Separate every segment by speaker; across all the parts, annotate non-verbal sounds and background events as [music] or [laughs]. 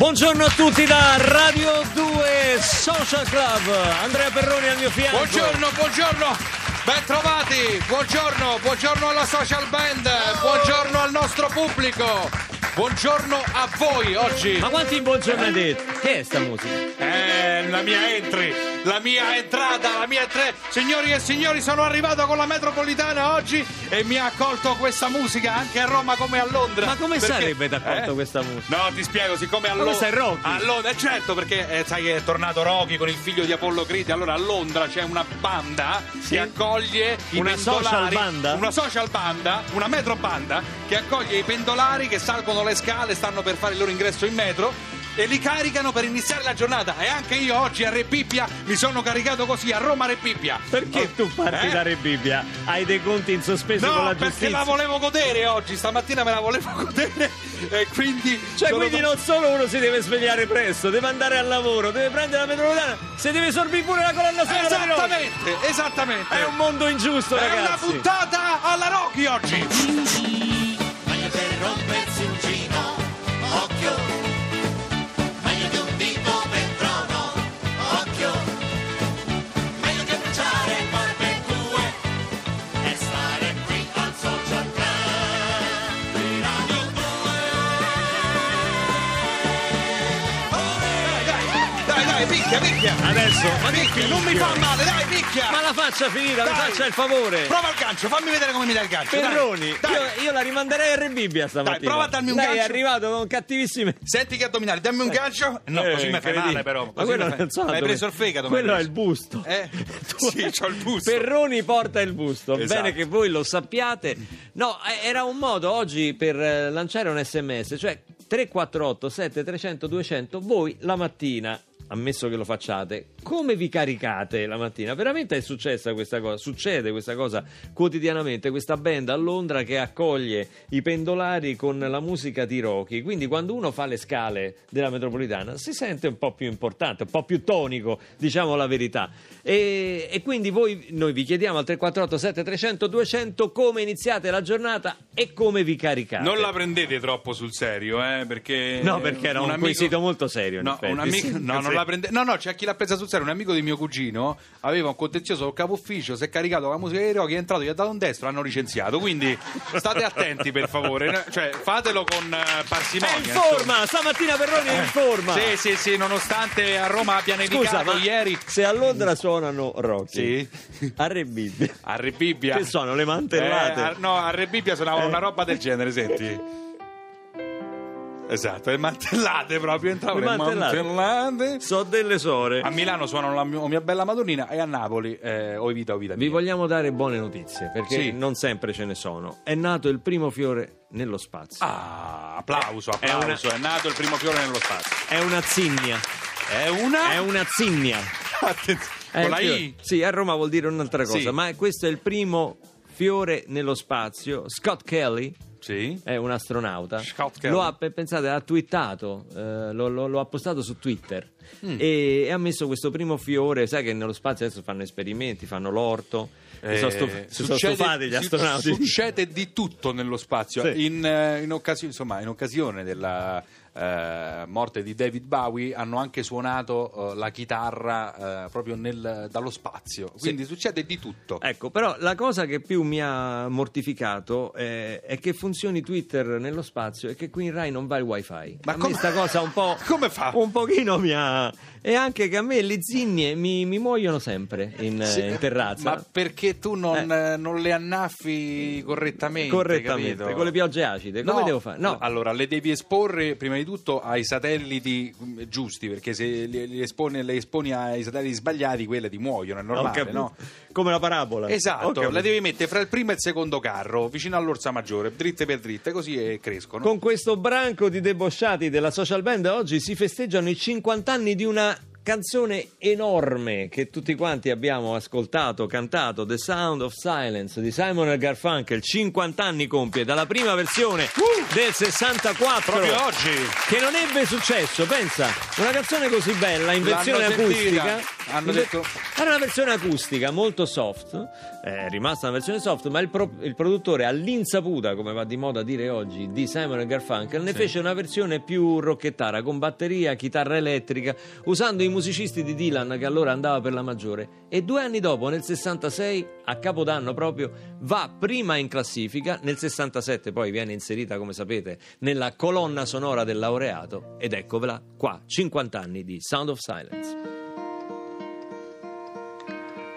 Speaker 1: Buongiorno a tutti da Radio 2 Social Club. Andrea Perroni al mio fianco.
Speaker 2: Buongiorno, buongiorno, ben trovati, buongiorno, buongiorno alla social band, buongiorno al nostro pubblico, buongiorno a voi oggi.
Speaker 1: Ma quanti buongiorno hai detto? Che è sta musica?
Speaker 2: Eh, la mia entry, la mia entrata, la mia tre. Signori e signori, sono arrivato con la metropolitana oggi e mi ha accolto questa musica anche a Roma come a Londra.
Speaker 1: Ma come
Speaker 2: Perché-
Speaker 1: sarebbe d'accordo
Speaker 2: Eh?
Speaker 1: questa musica?
Speaker 2: No, ti spiego, siccome a Londra.
Speaker 1: è Rocky.
Speaker 2: A Londra, eh, certo, perché eh, sai che è tornato Rocky con il figlio di Apollo Criti. Allora a Londra c'è una banda
Speaker 1: Sì.
Speaker 2: che accoglie
Speaker 1: Una social banda?
Speaker 2: Una social banda, una metro banda che accoglie i pendolari che salgono le scale, stanno per fare il loro ingresso in metro. E li caricano per iniziare la giornata. E anche io oggi a Rebibbia mi sono caricato così, a Roma Rebibbia.
Speaker 1: Perché tu parti
Speaker 2: Eh?
Speaker 1: da Re Bibbia? Hai dei conti in sospeso con
Speaker 2: No,
Speaker 1: la
Speaker 2: perché
Speaker 1: giustizia?
Speaker 2: la volevo godere oggi, stamattina me la volevo [laughs] godere e quindi...
Speaker 1: Cioè, quindi non solo uno si deve svegliare presto, deve andare al lavoro, deve prendere la metropolitana, se deve sorbire pure la colonna sonora.
Speaker 2: Esattamente, esattamente.
Speaker 1: È un mondo ingiusto,
Speaker 2: È una
Speaker 1: ragazzi.
Speaker 2: puntata alla Rocky oggi. Picchia, picchia.
Speaker 1: Adesso, ma
Speaker 2: Picchia, non mi fa male, dai, picchia.
Speaker 1: Ma la faccia finita, mi
Speaker 2: Dai.
Speaker 1: faccia il favore.
Speaker 2: Prova il gancio, fammi vedere come mi dai il gancio.
Speaker 1: Perroni,
Speaker 2: Dai.
Speaker 1: io, io la rimanderei a Re Bibbia stamattina.
Speaker 2: Dai, prova a darmi un
Speaker 1: Lei è
Speaker 2: gancio.
Speaker 1: arrivato con cattivissime...
Speaker 2: Senti che addominali, dammi un gancio. No,
Speaker 1: Eh,
Speaker 2: così mi fai male però.
Speaker 1: Ma
Speaker 2: Così
Speaker 1: quello
Speaker 2: mi fai-
Speaker 1: non so
Speaker 2: Mi hai preso il fegato. mi
Speaker 1: Quello è il busto.
Speaker 2: Eh? [laughs] Sì, c'ho il busto.
Speaker 1: Perroni porta il busto,
Speaker 2: Esatto.
Speaker 1: bene che voi lo sappiate. No, eh, era un modo oggi per eh, lanciare un sms, cioè 348 7300 200, voi la mattina, ammesso che lo facciate, come vi caricate la mattina? Veramente è successa questa cosa, succede questa cosa quotidianamente, questa band a Londra che accoglie i pendolari con la musica di Rocky, quindi quando uno fa le scale della metropolitana si sente un po' più importante, un po' più tonico, diciamo la verità. E, e quindi voi, noi vi chiediamo al 348 7300 200 come iniziate la giornata e come vi caricate.
Speaker 2: Non la prendete troppo sul serio, eh, perché...
Speaker 1: No, perché era un quesito molto serio, in
Speaker 2: No,
Speaker 1: effetti.
Speaker 2: un amico...
Speaker 1: Sì,
Speaker 2: no, non. La prende... no, no, c'è chi l'ha presa sul serio. Un amico di mio cugino aveva un contenzioso col capo ufficio, si è caricato la musica di Rocky, è entrato, gli ha dato un destro, l'hanno licenziato. Quindi state attenti, per favore. Cioè, fatelo con eh,
Speaker 1: È
Speaker 2: parsimonia.
Speaker 1: in
Speaker 2: insomma.
Speaker 1: forma, stamattina Perroni è in forma.
Speaker 2: Sì, sì, sì, nonostante a Roma abbia
Speaker 1: Scusa,
Speaker 2: nevicato
Speaker 1: ma
Speaker 2: ieri.
Speaker 1: se a Londra suonano Rocky,
Speaker 2: Sì.
Speaker 1: a Re Bibbia,
Speaker 2: A Re Bibbia.
Speaker 1: Che sono, le mantellate?
Speaker 2: Eh, a- no, a Re Bibbia suonava
Speaker 1: Eh.
Speaker 2: una roba del genere, senti. Esatto, le mantellate proprio, entravano
Speaker 1: Le
Speaker 2: le
Speaker 1: mantellate.
Speaker 2: mantellate.
Speaker 1: so delle sore.
Speaker 2: A Milano suonano la mia, mia bella Madonnina e a Napoli eh, o vita o vita
Speaker 1: Vi
Speaker 2: mia.
Speaker 1: vogliamo dare buone notizie, perché
Speaker 2: Sì.
Speaker 1: non sempre ce ne sono. È nato il primo fiore nello spazio.
Speaker 2: Ah, applauso,
Speaker 1: È una-
Speaker 2: applauso, è, nato il primo fiore nello spazio.
Speaker 1: È una zinnia.
Speaker 2: È una...
Speaker 1: È una zinnia. [laughs]
Speaker 2: Attenzione,
Speaker 1: È
Speaker 2: con la. I?
Speaker 1: Sì, a Roma vuol dire un'altra cosa,
Speaker 2: Sì.
Speaker 1: ma questo è il primo fiore nello spazio. Scott Kelly
Speaker 2: Sì.
Speaker 1: è un astronauta. Lo ha, pe- pensate, ha twittato, eh, lo, lo- lo ha postato su Twitter
Speaker 2: Mm.
Speaker 1: e, e ha messo questo primo fiore. Sai che nello spazio adesso fanno esperimenti, fanno l'orto. Si sono, stuf-
Speaker 2: Eh,
Speaker 1: si sono stufati gli astronauti.
Speaker 2: Succede di tutto nello spazio.
Speaker 1: Sì.
Speaker 2: In, eh, in occasio- insomma, in occasione della eh, morte di David Bowie hanno anche suonato eh, la chitarra eh, proprio nel- dallo spazio. Quindi succede di tutto.
Speaker 1: Ecco, però la cosa che più mi ha mortificato eh, è che funzioni Twitter nello spazio e che qui in Rai non va il wifi.
Speaker 2: Ma
Speaker 1: questa cosa un po'. [laughs]
Speaker 2: Come fa?
Speaker 1: Un pochino mi ha. E anche che a me le zinnie mi, mi muoiono sempre in, [laughs]
Speaker 2: Sì,
Speaker 1: in terrazza.
Speaker 2: Ma perché tu non, eh, non le annaffi correttamente?
Speaker 1: Correttamente,
Speaker 2: capito?
Speaker 1: con le piogge acide. Come
Speaker 2: No,
Speaker 1: devo fare? No.
Speaker 2: Allora, le devi esporre prima di tutto ai satelliti mm, giusti, perché se li esponi, le esponi ai satelliti sbagliati, quelle ti muoiono, è normale, no?
Speaker 1: Come la parabola.
Speaker 2: Esatto, le devi mettere fra il primo e il secondo carro, vicino all'orsa maggiore, dritte per dritte, così crescono.
Speaker 1: Con questo branco di debosciati della social band oggi si festeggiano i 50 anni di una canzone enorme che tutti quanti abbiamo ascoltato, cantato, The Sound of Silence di Simon e Garfunkel, 50 anni compie dalla prima versione del 64.
Speaker 2: Proprio oggi.
Speaker 1: Che non ebbe successo, pensa, una canzone così bella in versione
Speaker 2: L'hanno
Speaker 1: acustica.
Speaker 2: sentita. Hanno detto...
Speaker 1: Era una versione acustica molto soft, è rimasta una versione soft, ma il, pro- il produttore all'insaputa, come va di moda dire oggi, di Simon Garfunkel, ne fece una versione più rocchettara, con batteria, chitarra elettrica, usando i musicisti di Dylan che allora andava per la maggiore. E due anni dopo, nel 66, a Capodanno proprio, va prima in classifica, nel 67 poi viene inserita, come sapete, nella colonna sonora del laureato, ed eccovela qua, 50 anni di Sound of Silence.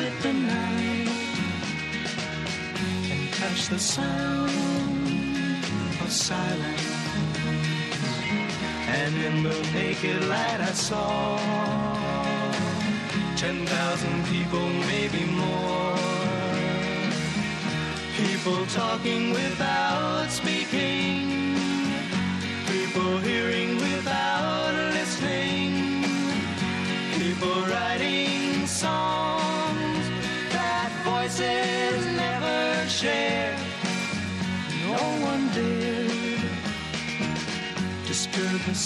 Speaker 3: that the night and touched the sound of silence. And in the naked light I saw ten thousand people, maybe more. People talking without speaking.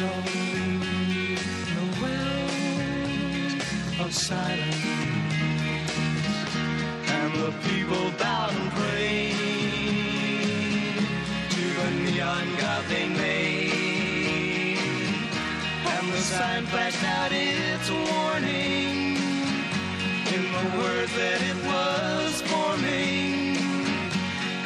Speaker 3: the of silence. And the people bowed and prayed to the neon god they made. And the sign flashed out its warning in the words that it was forming.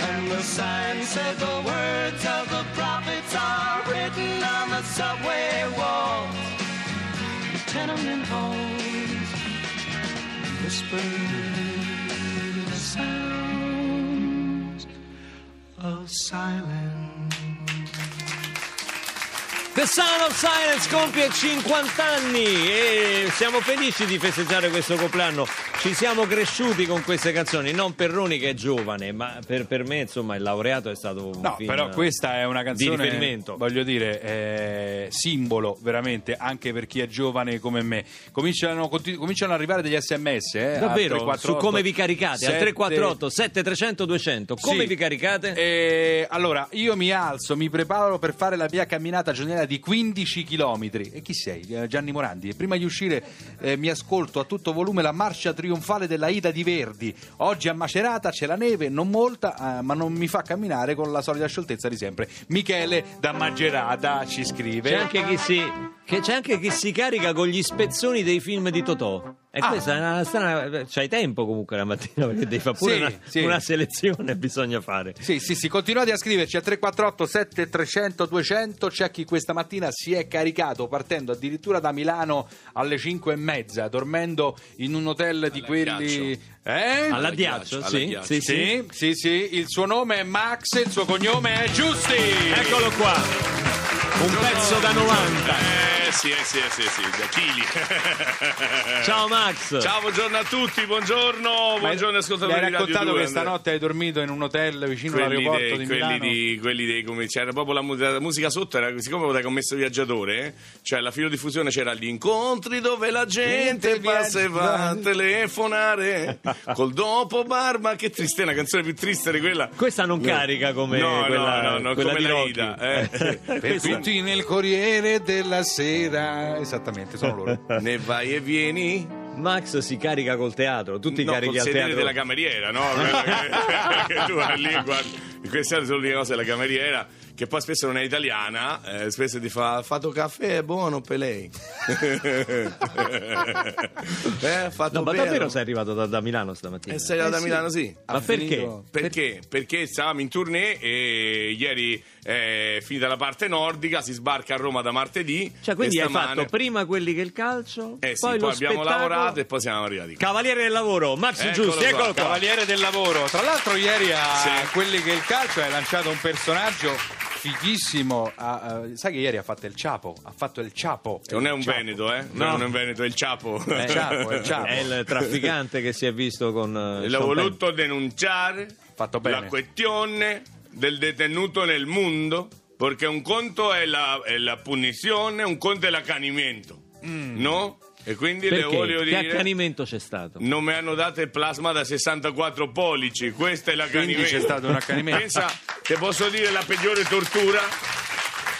Speaker 3: And the sign said the words of the prophets are written on the subway walls, tenement halls, whispered the sounds of silence.
Speaker 1: The Sound of Silence compie 50 anni e siamo felici di festeggiare questo compleanno. Ci siamo cresciuti con queste canzoni, non per Roni che è giovane, ma per, per me insomma il laureato è stato un
Speaker 2: No,
Speaker 1: film
Speaker 2: però questa è una canzone,
Speaker 1: di riferimento.
Speaker 2: voglio dire, eh, simbolo veramente anche per chi è giovane come me. Cominciano, continu- cominciano ad arrivare degli sms, eh,
Speaker 1: Davvero?
Speaker 2: 348
Speaker 1: Su come vi caricate? Al
Speaker 2: 7
Speaker 1: 348 7300 200. Come vi caricate?
Speaker 2: Eh, allora, io mi alzo, mi preparo per fare la mia camminata giornaliera di 15 km. E chi sei? Eh, Gianni Morandi. E prima di uscire eh, mi ascolto a tutto volume la marcia trionfale della Ida di Verdi. Oggi a Macerata c'è la neve, non molta, eh, ma non mi fa camminare con la solita scioltezza di sempre. Michele da Macerata ci scrive.
Speaker 1: C'è anche chi si, c'è anche chi si carica con gli spezzoni dei film di Totò. E
Speaker 2: Ah.
Speaker 1: questa è una strana. C'hai tempo comunque la mattina perché devi fare pure
Speaker 2: Sì,
Speaker 1: una,
Speaker 2: sì.
Speaker 1: una selezione, [laughs] bisogna fare.
Speaker 2: Sì, sì, sì, continuate a scriverci al 348 7300 200. C'è chi questa mattina si è caricato partendo addirittura da Milano alle 5 e mezza, dormendo in un hotel di quelli. Eh?
Speaker 1: All'addiaccio,
Speaker 4: Alla
Speaker 1: sì, sì. Sì,
Speaker 2: sì, sì, il suo nome è Max, il suo cognome è Giusti.
Speaker 1: Eccolo qua. Un pezzo da 90.
Speaker 4: Eh sì, eh sì, eh sì, sì, da chili. [laughs]
Speaker 1: Ciao Max.
Speaker 4: Ciao, buongiorno a tutti, buongiorno, buongiorno
Speaker 2: Mi
Speaker 4: ascoltatori
Speaker 2: hai
Speaker 4: di Radio
Speaker 2: raccontato
Speaker 4: 2,
Speaker 2: che stanotte hai dormito in un hotel vicino
Speaker 4: quelli,
Speaker 2: all'aeroporto
Speaker 4: dei,
Speaker 2: di
Speaker 4: quelli,
Speaker 2: Milano.
Speaker 4: di, quelli dei come c'era proprio la, mu- la musica sotto era siccome avevo commesso viaggiatore eh, cioè la filodiffusione c'era gli incontri dove la gente passa e va a telefonare [laughs] col dopo barba che triste una canzone più triste di quella
Speaker 1: Questa non carica come
Speaker 4: no,
Speaker 1: quella,
Speaker 4: no, no, no,
Speaker 1: quella
Speaker 4: come
Speaker 1: di
Speaker 4: la. Ida, eh. [laughs]
Speaker 2: Per tutti nel Corriere della Sera. Esattamente, sono loro. [laughs]
Speaker 4: ne vai e vieni
Speaker 1: Max si carica col teatro, tu ti
Speaker 4: no,
Speaker 1: carichi al teatro.
Speaker 4: della cameriera no? [laughs] Che, [laughs] che tu vai lì guardi queste sono l'unica cosa della cameriera che poi spesso non è italiana eh, spesso ti fa fatto caffè è buono per lei [laughs] eh, fatto
Speaker 1: No, ma
Speaker 4: vero.
Speaker 1: davvero sei arrivato da, da Milano stamattina?
Speaker 4: Eh, sei arrivato da Milano sì
Speaker 1: Ma perché?
Speaker 4: perché? Perché stavamo in tournée e ieri è finita la parte nordica, si sbarca a Roma da martedì.
Speaker 1: Cioè, quindi hai
Speaker 4: stamane-
Speaker 1: fatto prima quelli che il calcio,
Speaker 4: Eh sì,
Speaker 1: poi,
Speaker 4: poi,
Speaker 1: lo
Speaker 4: abbiamo
Speaker 1: spettacolo.
Speaker 4: lavorato e poi siamo arrivati.
Speaker 1: Cavaliere del lavoro, Max
Speaker 4: Eccolo
Speaker 1: Giusti, eccolo qua.
Speaker 2: Cavaliere del lavoro. Tra l'altro, ieri a
Speaker 4: Sì.
Speaker 2: quelli che il calcio hai lanciato un personaggio fighissimo. a- a- sai che ieri ha fatto il Ciapo? Ha fatto il Ciapo.
Speaker 4: Non è un
Speaker 2: Ciapo.
Speaker 4: Veneto, eh?
Speaker 1: No.
Speaker 4: Non è un Veneto, è il Ciapo.
Speaker 2: È il Ciapo, è il Ciapo.
Speaker 1: È il trafficante che si è visto con eh,
Speaker 4: L'ho voluto denunciare
Speaker 2: Fatto bene.
Speaker 4: la questione del detenuto nel mondo, perché un conto è la, è la punizione, un conto è l'accanimento, no? E quindi le
Speaker 1: Perché?
Speaker 4: voglio
Speaker 1: Che
Speaker 4: dire...
Speaker 1: accanimento c'è stato?
Speaker 4: Non mi hanno dato il plasma da 64 pollici, questo è l'accanimento.
Speaker 2: Quindi c'è stato un accanimento.
Speaker 4: Pensa, te posso dire la peggiore tortura.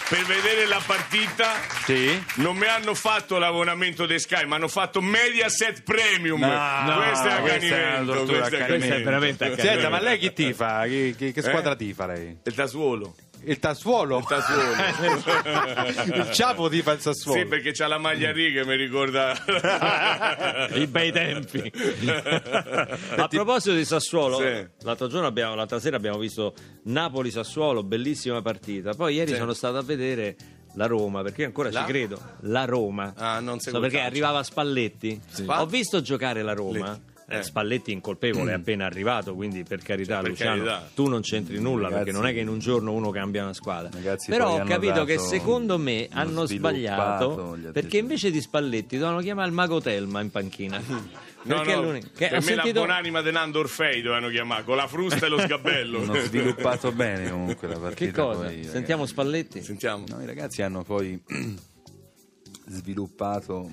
Speaker 4: Per vedere la partita
Speaker 2: Sì.
Speaker 4: non mi hanno fatto l'abbonamento di Sky, ma hanno fatto Mediaset Premium.
Speaker 2: No,
Speaker 4: questo è
Speaker 2: no,
Speaker 4: accanimento. questo è.
Speaker 1: Questo è veramente accanimento.
Speaker 2: Senta, ma lei chi tifa? Che, che, che squadra tifa lei?
Speaker 4: Il Tasuolo.
Speaker 2: Il Tassuolo?
Speaker 4: Il Tasuolo. [laughs]
Speaker 2: il Ciapo tifa il Sassuolo.
Speaker 4: sì, perché c'ha la maglia a righe, mi ricorda. [laughs]
Speaker 1: I bei tempi. [laughs] A proposito di Sassuolo,
Speaker 4: Sì.
Speaker 1: l'altro, giorno abbiamo, l'altra sera abbiamo visto Napoli-Sassuolo, bellissima partita. Poi ieri
Speaker 4: Sì.
Speaker 1: sono stato a vedere la Roma, perché io ancora
Speaker 4: La?
Speaker 1: ci credo. La Roma.
Speaker 4: Ah, non
Speaker 1: so perché
Speaker 4: calcio.
Speaker 1: arrivava Spalletti.
Speaker 4: Spa-
Speaker 1: Ho visto giocare la Roma.
Speaker 4: Eh.
Speaker 1: Eh, Spalletti incolpevole, è [clears throat] appena arrivato, quindi per carità,
Speaker 4: Per
Speaker 1: Luciano,
Speaker 4: carità.
Speaker 1: tu non c'entri nulla
Speaker 5: Ragazzi-
Speaker 1: perché non è che in un giorno uno cambia una squadra.
Speaker 5: Ragazzi,
Speaker 1: Però ho capito che secondo me
Speaker 5: hanno
Speaker 1: sbagliato
Speaker 5: gli
Speaker 1: perché invece di Spalletti dovevano chiamare il Mago Telma in panchina. [laughs]
Speaker 4: No,
Speaker 1: perché è
Speaker 4: no,
Speaker 1: l'unico. Che
Speaker 4: per me
Speaker 1: sentito...
Speaker 4: la buonanima di Nando Orfei dovevano chiamare, con la frusta e lo sgabello.
Speaker 5: Hanno [laughs] sviluppato bene comunque la partita.
Speaker 1: Che cosa?
Speaker 5: poi, ragazzi.
Speaker 1: Sentiamo Spalletti?
Speaker 4: Sentiamo.
Speaker 5: No, i ragazzi hanno poi [clears throat] sviluppato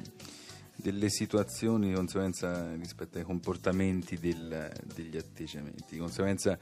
Speaker 5: delle situazioni di conseguenza rispetto ai comportamenti del- degli atteggiamenti. Di conseguenza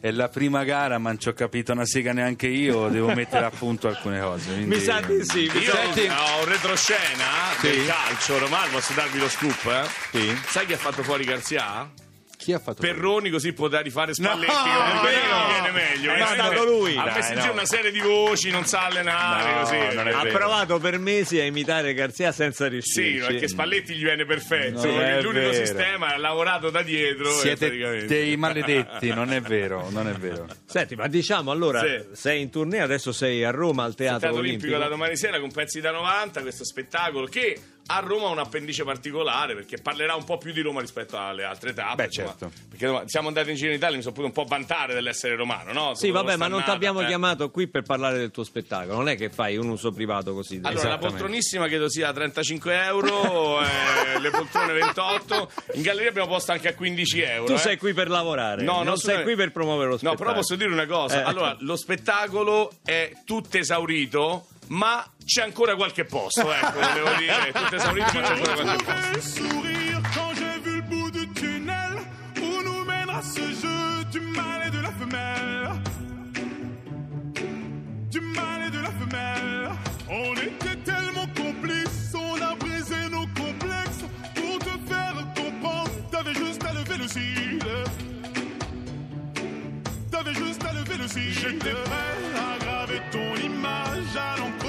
Speaker 5: è la prima gara, ma non ci ho capito una sega neanche io, devo mettere a punto alcune cose. quindi-
Speaker 1: Mi sa di sì. mi
Speaker 4: Io
Speaker 1: sì.
Speaker 4: ho un retroscena del calcio, Romano, posso darvi lo scoop? Eh?
Speaker 2: Sì.
Speaker 4: Sai chi ha fatto fuori Garzia?
Speaker 2: Chi ha fatto
Speaker 4: Perroni così potrà rifare Spalletti
Speaker 2: No, è
Speaker 4: quello
Speaker 2: vero.
Speaker 4: viene meglio.
Speaker 1: È
Speaker 4: veramente.
Speaker 1: stato lui.
Speaker 4: Ha messo in giro
Speaker 2: no.
Speaker 4: una serie di voci, non sa allenare,
Speaker 2: No,
Speaker 4: così.
Speaker 2: non è
Speaker 1: Ha
Speaker 2: vero.
Speaker 1: provato per mesi a imitare Garzia senza
Speaker 4: Sì,
Speaker 1: riuscirci.
Speaker 4: perché Spalletti gli viene perfetto,
Speaker 2: Non è
Speaker 4: l'unico
Speaker 2: vero.
Speaker 4: sistema ha lavorato da dietro. e
Speaker 2: Siete
Speaker 4: praticamente-
Speaker 2: dei maledetti, [laughs] non è vero, non è vero.
Speaker 1: Senti, ma diciamo allora,
Speaker 4: Sì.
Speaker 1: sei in tournée, adesso sei a Roma al Teatro,
Speaker 4: Teatro
Speaker 1: Olimpico.
Speaker 4: Olimpico da domani sera con pezzi da 90, questo spettacolo che a Roma ha un appendice particolare perché parlerà un po' più di Roma rispetto alle altre tappe.
Speaker 2: Beh,
Speaker 4: insomma.
Speaker 2: certo.
Speaker 4: Perché siamo andati in giro in Italia, mi sono potuto un po' vantare dell'essere romano, no?
Speaker 1: Sì, vabbè, ma non ti abbiamo
Speaker 4: eh.
Speaker 1: chiamato qui per parlare del tuo spettacolo, non è che fai un uso privato così.
Speaker 4: Allora, la poltronissima credo sia 35 euro, [laughs] eh, le poltrone 28. In galleria abbiamo posto anche a 15 euro.
Speaker 1: tu
Speaker 4: eh.
Speaker 1: sei qui per lavorare,
Speaker 4: No,
Speaker 1: non
Speaker 4: non
Speaker 1: sei qui per promuovere lo
Speaker 4: No,
Speaker 1: spettacolo.
Speaker 4: però posso dire una cosa.
Speaker 1: Eh.
Speaker 4: Allora, lo spettacolo è tutto esaurito, ma c'è ancora qualche posto, ecco, [laughs] devo dire. Tutto esaurito, ma c'è ancora qualche posto.
Speaker 6: le sourire quand j'ai vu le bout du tunnel où nous mènera ce jeu du mal et de la femelle. Du mal et de la femelle. On était tellement complices, on a brisé nos complexes pour te faire comprendre. T'avais juste à lever le cil. T'avais juste à lever le cil. J'étais prêt à graver ton image à l'encre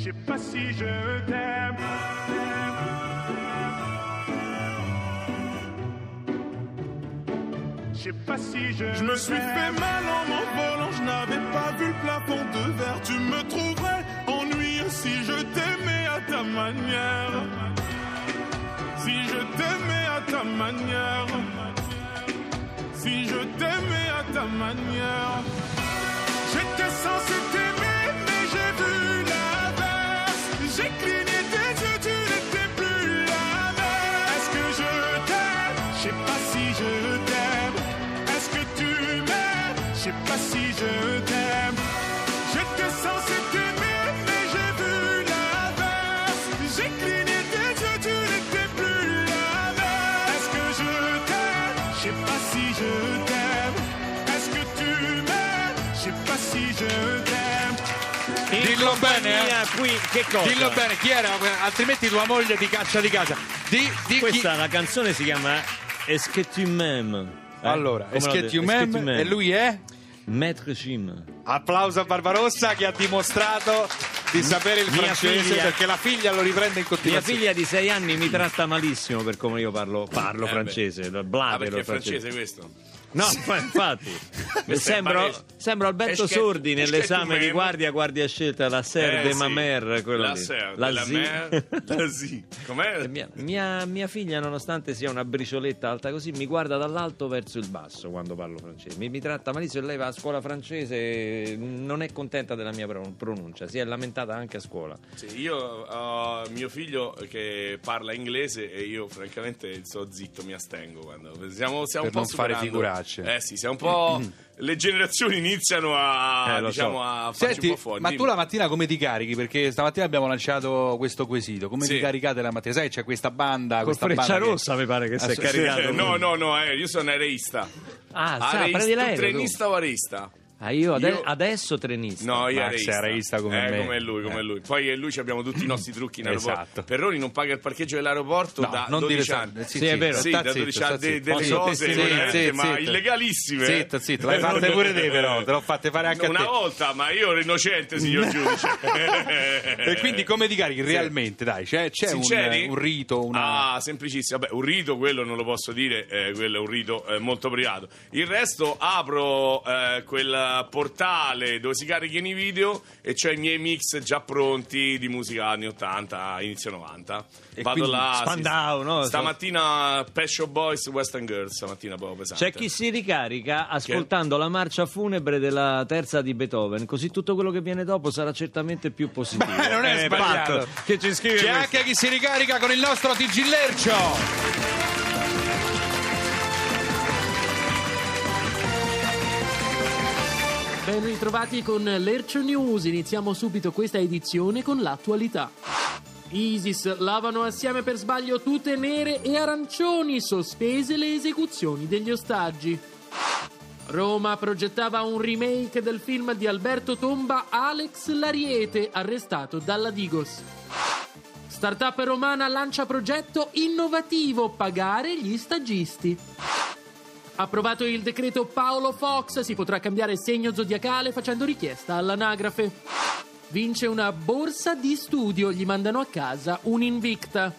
Speaker 6: Je sais pas si je t'aime. Je sais pas si je. Je me suis fait mal en m'envolant, je n'avais pas vu le plafond de verre. Tu me trouverais ennuyeux si je t'aimais à ta manière. Si je t'aimais à ta manière. Si je t'aimais à ta manière. J'étais censé
Speaker 1: Shake
Speaker 2: Dillo bene, eh.
Speaker 1: qui, che cosa?
Speaker 2: Dillo bene, chi era? Altrimenti tua moglie ti caccia di casa. Di, di chi-
Speaker 1: Questa la canzone si chiama Est-ce que tu m'aimes? Eh?
Speaker 2: Allora,
Speaker 1: Come
Speaker 2: Est-ce que tu m'aimes? E lui è?
Speaker 1: Maître Jim.
Speaker 2: Applauso a Barbarossa che ha dimostrato di sapere il
Speaker 1: Mia
Speaker 2: francese
Speaker 1: figlia-
Speaker 2: perché la figlia lo riprende in
Speaker 1: Mia
Speaker 2: continuazione.
Speaker 1: figlia di sei anni mi tratta malissimo per come io parlo, parlo
Speaker 4: Eh beh.
Speaker 1: francese,
Speaker 4: Ah, perché è francese questo?
Speaker 1: No, [laughs] infatti, sembro, sembro Alberto
Speaker 4: que-
Speaker 1: Sordi nell'esame di guardia guardia scelta la Serre
Speaker 4: Eh,
Speaker 1: de
Speaker 4: sì.
Speaker 1: ma mère, quello
Speaker 4: La. Serre
Speaker 1: La
Speaker 4: de la
Speaker 1: Zi.
Speaker 4: Mer, la Zi. Com'è?
Speaker 1: Mia, mia- mia figlia, nonostante sia una bricioletta alta così, mi guarda dall'alto verso il basso quando parlo francese. Mi, mi tratta malissimo. Lei va a scuola francese, non è contenta della mia pro- pronuncia. Si è lamentata anche a scuola.
Speaker 4: Sì, io ho mio figlio che parla inglese e io francamente sto zitto, mi astengo quando siamo, stiamo
Speaker 2: Per
Speaker 4: un po'
Speaker 2: non fare
Speaker 4: superando-
Speaker 2: figuracce.
Speaker 4: Eh sì, siamo un po' le generazioni iniziano a
Speaker 1: Eh, lo
Speaker 4: diciamo
Speaker 1: so.
Speaker 4: a farci
Speaker 2: Senti,
Speaker 4: un po' fuori.
Speaker 2: ma
Speaker 4: Dimmi.
Speaker 2: tu la mattina come ti carichi? Perché stamattina abbiamo lanciato questo quesito. Come
Speaker 4: Sì.
Speaker 2: ti caricate la mattina? Sai, c'è questa banda.
Speaker 1: Con
Speaker 2: questa
Speaker 1: Freccia
Speaker 2: banda che-
Speaker 1: Rossa mi pare che si è
Speaker 2: sì,
Speaker 1: caricato.
Speaker 4: No, no, no, eh, io sono areista.
Speaker 1: Ah, sa, prendi l'aereo. tu.
Speaker 4: trenista o areista?
Speaker 1: Ah, io, ade-
Speaker 4: Io-
Speaker 1: adesso trenista.
Speaker 4: No, io
Speaker 2: Max
Speaker 4: areista.
Speaker 2: come
Speaker 4: Eh,
Speaker 2: me.
Speaker 4: come lui, come
Speaker 2: Eh.
Speaker 4: lui. Poi lui ci abbiamo tutti i nostri trucchi in aeroporto.
Speaker 2: Esatto.
Speaker 4: Perroni non paga il parcheggio dell'aeroporto
Speaker 2: No,
Speaker 4: da
Speaker 2: non
Speaker 4: 12
Speaker 2: dire
Speaker 4: anni.
Speaker 1: Sì, è vero.
Speaker 4: Sì, da
Speaker 2: zitto,
Speaker 4: 12
Speaker 2: sta
Speaker 4: anni de-
Speaker 2: zitto.
Speaker 4: delle
Speaker 1: Posso
Speaker 4: cose
Speaker 2: Sì,
Speaker 4: ma
Speaker 2: zitto.
Speaker 4: illegalissime. eh.
Speaker 2: Zitto, zitto, l'hai fatte pure te però, te l'ho fatte fare anche a
Speaker 4: Una
Speaker 2: te.
Speaker 4: volta, ma io ero innocente, signor [laughs] giudice.
Speaker 2: E quindi come ti carichi realmente? Dai, c'è, c'è un, un rito, una...
Speaker 4: Ah, semplicissimo. Vabbè, un rito, quello non lo posso dire, eh, quello è un rito eh, molto privato. Il resto apro eh, portale dove si caricano i video e c'ho i miei mix già pronti di musica anni 80, inizio 90.
Speaker 1: E
Speaker 4: Vado là.
Speaker 1: Spandau, no?
Speaker 4: Stamattina Shop Boys, Western Girls, stamattina proprio pesante.
Speaker 1: C'è chi si ricarica ascoltando la marcia funebre della terza di Beethoven, così tutto quello che viene dopo sarà certamente più positivo.
Speaker 2: Beh, non è
Speaker 1: Eh,
Speaker 2: sbagliato.
Speaker 1: Che ci scrive
Speaker 2: C'è
Speaker 1: questo.
Speaker 2: anche chi si ricarica con il nostro TG Lercio.
Speaker 7: Ben ritrovati con l'Ercio News. Iniziamo subito questa edizione con l'attualità. ISIS lavano assieme per sbaglio tute nere e arancioni, sospese le esecuzioni degli ostaggi. Roma progettava un remake del film di Alberto Tomba Alex Lariete, arrestato dalla Digos. Startup romana lancia progetto innovativo pagare gli stagisti. Approvato il decreto Paolo Fox, si potrà cambiare segno zodiacale facendo richiesta all'anagrafe. Vince una borsa di studio, gli mandano a casa un'invicta.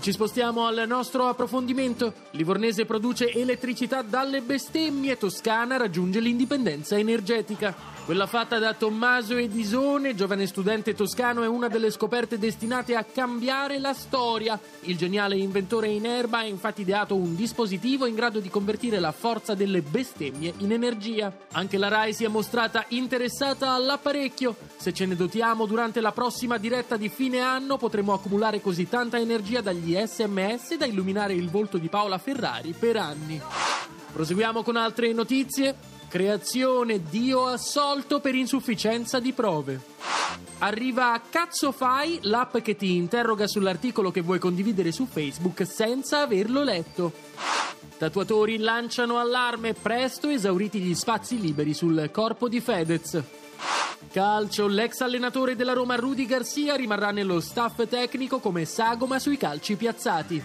Speaker 7: Ci spostiamo al nostro approfondimento. Livornese produce elettricità dalle bestemmie, Toscana raggiunge l'indipendenza energetica. Quella fatta da Tommaso Edisone, giovane studente toscano, è una delle scoperte destinate a cambiare la storia. Il geniale inventore in erba ha infatti ideato un dispositivo in grado di convertire la forza delle bestemmie in energia. Anche la RAI si è mostrata interessata all'apparecchio. Se ce ne dotiamo durante la prossima diretta di fine anno, potremo accumulare così tanta energia dagli sms da illuminare il volto di Paola Ferrari per anni. Proseguiamo con altre notizie. Creazione Dio assolto per insufficienza di prove. Arriva Cazzo Fai, l'app che ti interroga sull'articolo che vuoi condividere su Facebook senza averlo letto. Tatuatori lanciano allarme, presto esauriti gli spazi liberi sul corpo di Fedez. Calcio, l'ex allenatore della Roma Rudy Garcia rimarrà nello staff tecnico come sagoma sui calci piazzati.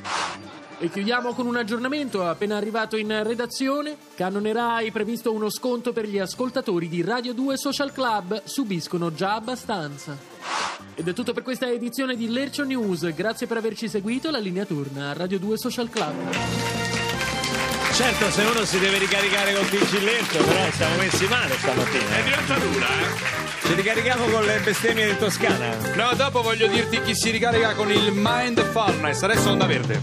Speaker 7: E chiudiamo con un aggiornamento appena arrivato in redazione. Canone Rai previsto uno sconto per gli ascoltatori di Radio 2 Social Club. Subiscono già abbastanza. Ed è tutto per questa edizione di Lercio News. Grazie per averci seguito. La linea torna a Radio 2 Social Club.
Speaker 1: Certo, se uno si deve ricaricare col Lercio, però siamo messi male stamattina.
Speaker 4: È diventa dura, eh?
Speaker 1: Ci ricarichiamo con le bestemmie di Toscana.
Speaker 2: No, dopo voglio dirti chi si ricarica con il Mindfulness. Adesso onda verde.